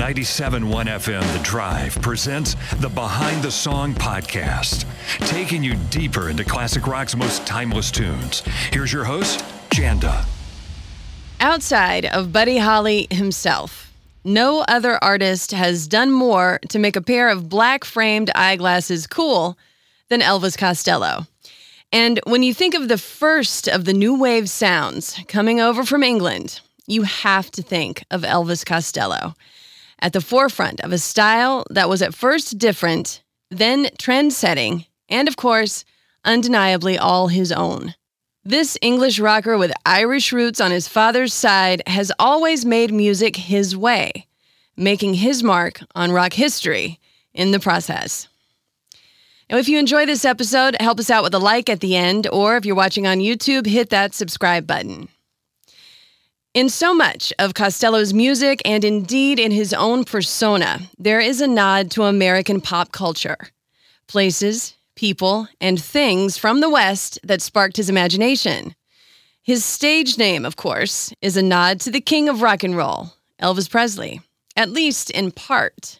97.1 FM The Drive presents the Behind the Song podcast, taking you deeper into classic rock's most timeless tunes. Here's your host, Janda. Outside of Buddy Holly himself, no other artist has done more to make a pair of black framed eyeglasses cool than Elvis Costello. And when you think of the first of the new wave sounds coming over from England, you have to think of Elvis Costello at the forefront of a style that was at first different, then trend setting, and of course, undeniably all his own. This English rocker with Irish roots on his father's side has always made music his way, making his mark on rock history in the process. Now, if you enjoy this episode, help us out with a like at the end, or if you're watching on YouTube, hit that subscribe button. In so much of Costello's music, and indeed in his own persona, there is a nod to American pop culture. Places, people, and things from the West that sparked his imagination. His stage name, of course, is a nod to the king of rock and roll, Elvis Presley, at least in part.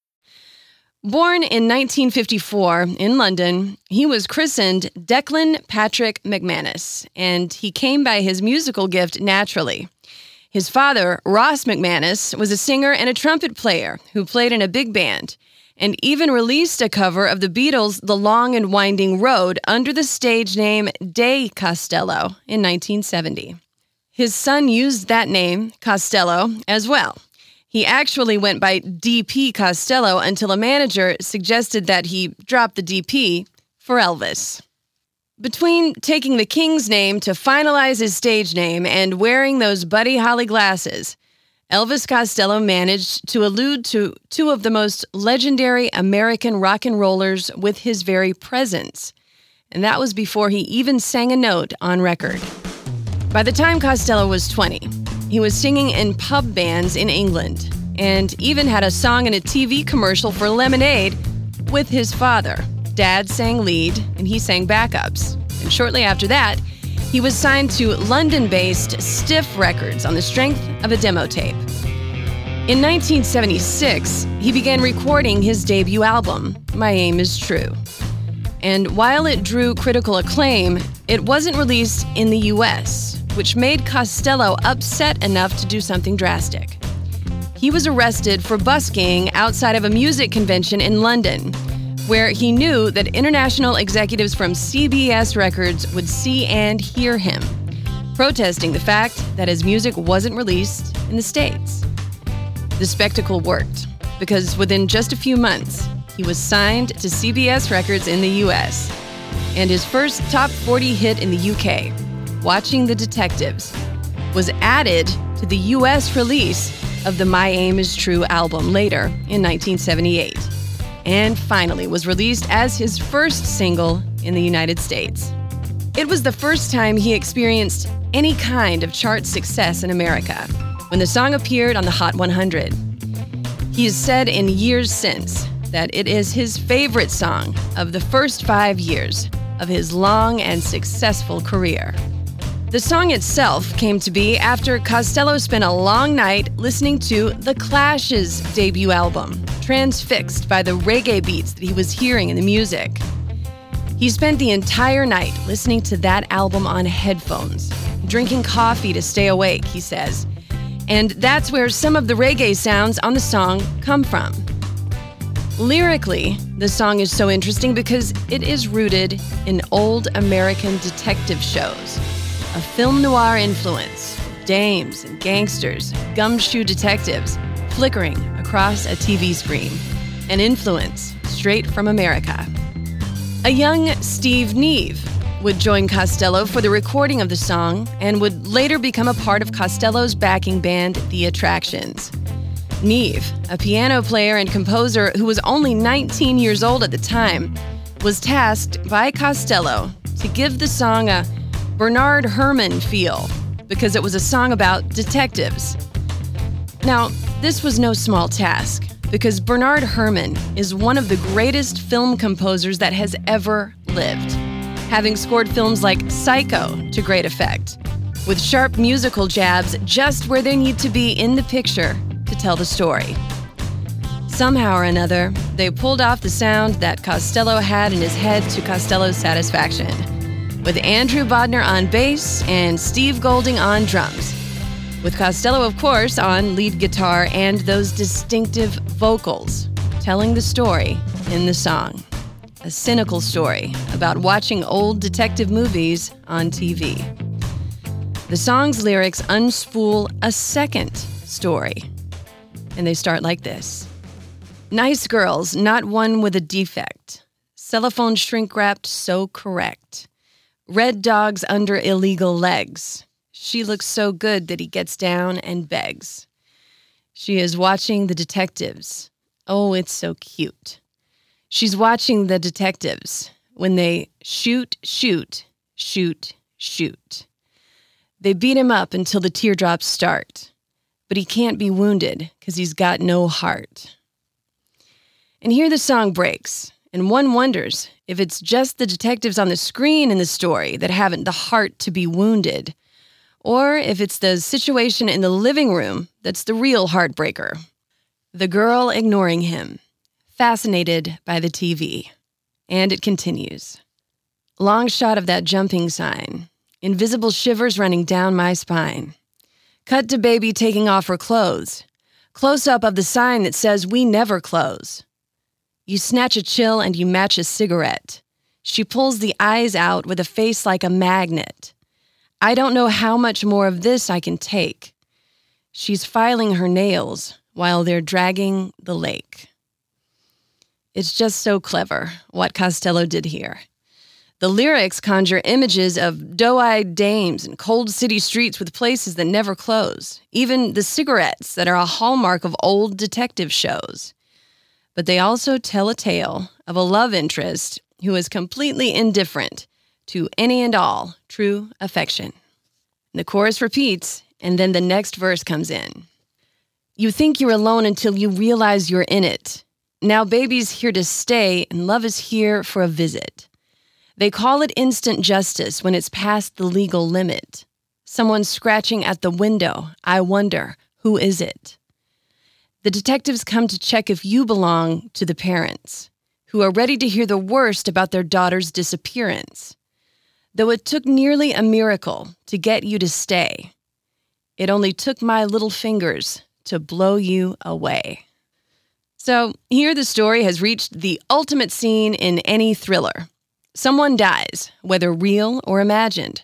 Born in 1954 in London, he was christened Declan Patrick McManus, and he came by his musical gift naturally. His father, Ross McManus, was a singer and a trumpet player who played in a big band and even released a cover of the Beatles' The Long and Winding Road under the stage name Day Costello in 1970. His son used that name, Costello, as well. He actually went by DP Costello until a manager suggested that he drop the DP for Elvis. Between taking the King's name to finalize his stage name and wearing those Buddy Holly glasses, Elvis Costello managed to allude to two of the most legendary American rock and rollers with his very presence. And that was before he even sang a note on record. By the time Costello was 20, he was singing in pub bands in England and even had a song in a TV commercial for Lemonade with his father. Dad sang lead and he sang backups. And shortly after that, he was signed to London based Stiff Records on the strength of a demo tape. In 1976, he began recording his debut album, My Aim Is True. And while it drew critical acclaim, it wasn't released in the US, which made Costello upset enough to do something drastic. He was arrested for busking outside of a music convention in London, where he knew that international executives from CBS Records would see and hear him, protesting the fact that his music wasn't released in the States. The spectacle worked, because within just a few months, he was signed to CBS Records in the US, and his first top 40 hit in the UK Watching the Detectives, was added to the US release of the My Aim Is True album later in 1978, and finally was released as his first single in the United States. It was the first time he experienced any kind of chart success in America when the song appeared on the Hot 100. He has said in years since that it is his favorite song of the first five years of his long and successful career. The song itself came to be after Costello spent a long night listening to The Clash's debut album, transfixed by the reggae beats that he was hearing in the music. He spent the entire night listening to that album on headphones, drinking coffee to stay awake, he says. And that's where some of the reggae sounds on the song come from. Lyrically, the song is so interesting because it is rooted in old American detective shows a film noir influence, dames and gangsters, gumshoe detectives flickering across a TV screen, an influence straight from America. A young Steve Nieve would join Costello for the recording of the song and would later become a part of Costello's backing band, The Attractions. Nieve, a piano player and composer who was only 19 years old at the time, was tasked by Costello to give the song a Bernard Herrmann feel because it was a song about detectives. Now, this was no small task because Bernard Herrmann is one of the greatest film composers that has ever lived, having scored films like Psycho to great effect, with sharp musical jabs just where they need to be in the picture to tell the story. Somehow or another, they pulled off the sound that Costello had in his head to Costello's satisfaction, with Andrew Bodnar on bass and Steve Goulding on drums with Costello, of course, on lead guitar and those distinctive vocals telling the story in the song. A cynical story about watching old detective movies on TV. The song's lyrics unspool a second story, and they start like this Nice girls, not one with a defect. Cellophane shrink wrapped so correct. Red dogs under illegal legs. She looks so good that he gets down and begs. She is watching the detectives. Oh, it's so cute. She's watching the detectives when they shoot, shoot, shoot, shoot. They beat him up until the teardrops start, but he can't be wounded because he's got no heart. And here the song breaks, and one wonders if it's just the detectives on the screen in the story that haven't the heart to be wounded or if it's the situation in the living room that's the real heartbreaker. The girl ignoring him, fascinated by the TV. And it continues. Long shot of that jumping sign, invisible shivers running down my spine. Cut to baby taking off her clothes. Close up of the sign that says we never close. You snatch a chill and you match a cigarette. She pulls the eyes out with a face like a magnet. I don't know how much more of this I can take. She's filing her nails while they're dragging the lake. It's just so clever what Costello did here. The lyrics conjure images of doe eyed dames and cold city streets with places that never close, even the cigarettes that are a hallmark of old detective shows. But they also tell a tale of a love interest who is completely indifferent to any and all true affection. The chorus repeats, and then the next verse comes in. You think you're alone until you realize you're in it. Now, baby's here to stay, and love is here for a visit. They call it instant justice when it's past the legal limit. Someone scratching at the window. I wonder, who is it? The detectives come to check if you belong to the parents, who are ready to hear the worst about their daughter's disappearance though it took nearly a miracle to get you to stay. It only took my little fingers to blow you away. So, here the story has reached the ultimate scene in any thriller. Someone dies, whether real or imagined.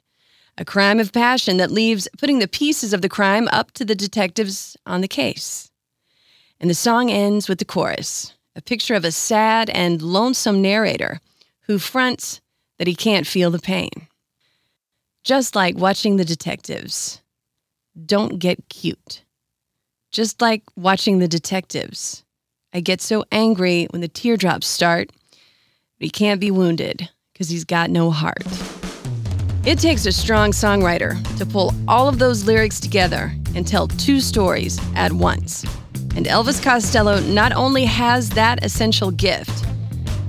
A crime of passion that leaves putting the pieces of the crime up to the detectives on the case. And the song ends with the chorus a picture of a sad and lonesome narrator who fronts that he can't feel the pain. Just like watching the detectives. Don't get cute. Just like watching the detectives. I get so angry when the teardrops start, but he can't be wounded because he's got no heart. It takes a strong songwriter to pull all of those lyrics together and tell two stories at once. And Elvis Costello not only has that essential gift,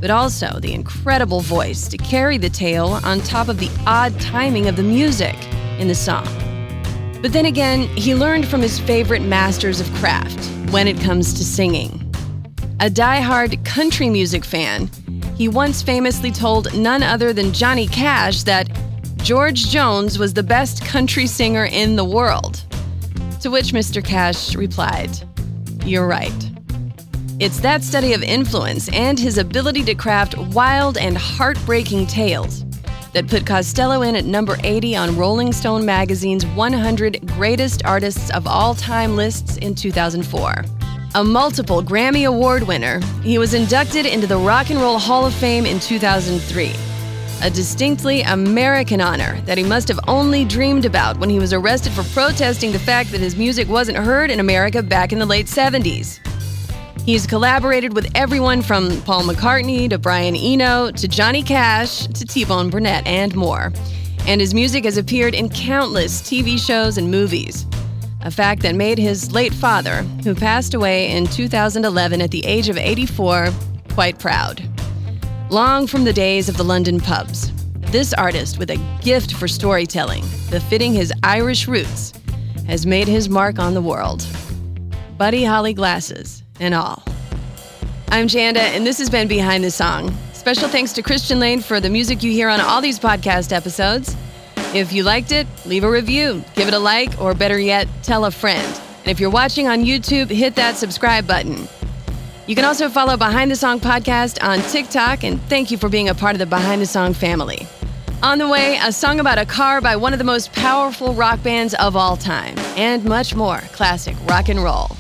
but also the incredible voice to carry the tale on top of the odd timing of the music in the song. But then again, he learned from his favorite masters of craft when it comes to singing. A die-hard country music fan, he once famously told none other than Johnny Cash that George Jones was the best country singer in the world. To which Mr. Cash replied, You're right. It's that study of influence and his ability to craft wild and heartbreaking tales that put Costello in at number 80 on Rolling Stone magazine's 100 Greatest Artists of All Time lists in 2004. A multiple Grammy Award winner, he was inducted into the Rock and Roll Hall of Fame in 2003. A distinctly American honor that he must have only dreamed about when he was arrested for protesting the fact that his music wasn't heard in America back in the late 70s. He's collaborated with everyone from Paul McCartney to Brian Eno to Johnny Cash to T Bone Burnett and more. And his music has appeared in countless TV shows and movies. A fact that made his late father, who passed away in 2011 at the age of 84, quite proud. Long from the days of the London pubs, this artist with a gift for storytelling, befitting his Irish roots, has made his mark on the world. Buddy Holly glasses and all. I'm Janda, and this has been Behind the Song. Special thanks to Christian Lane for the music you hear on all these podcast episodes. If you liked it, leave a review, give it a like, or better yet, tell a friend. And if you're watching on YouTube, hit that subscribe button. You can also follow Behind the Song podcast on TikTok, and thank you for being a part of the Behind the Song family. On the way, a song about a car by one of the most powerful rock bands of all time, and much more classic rock and roll.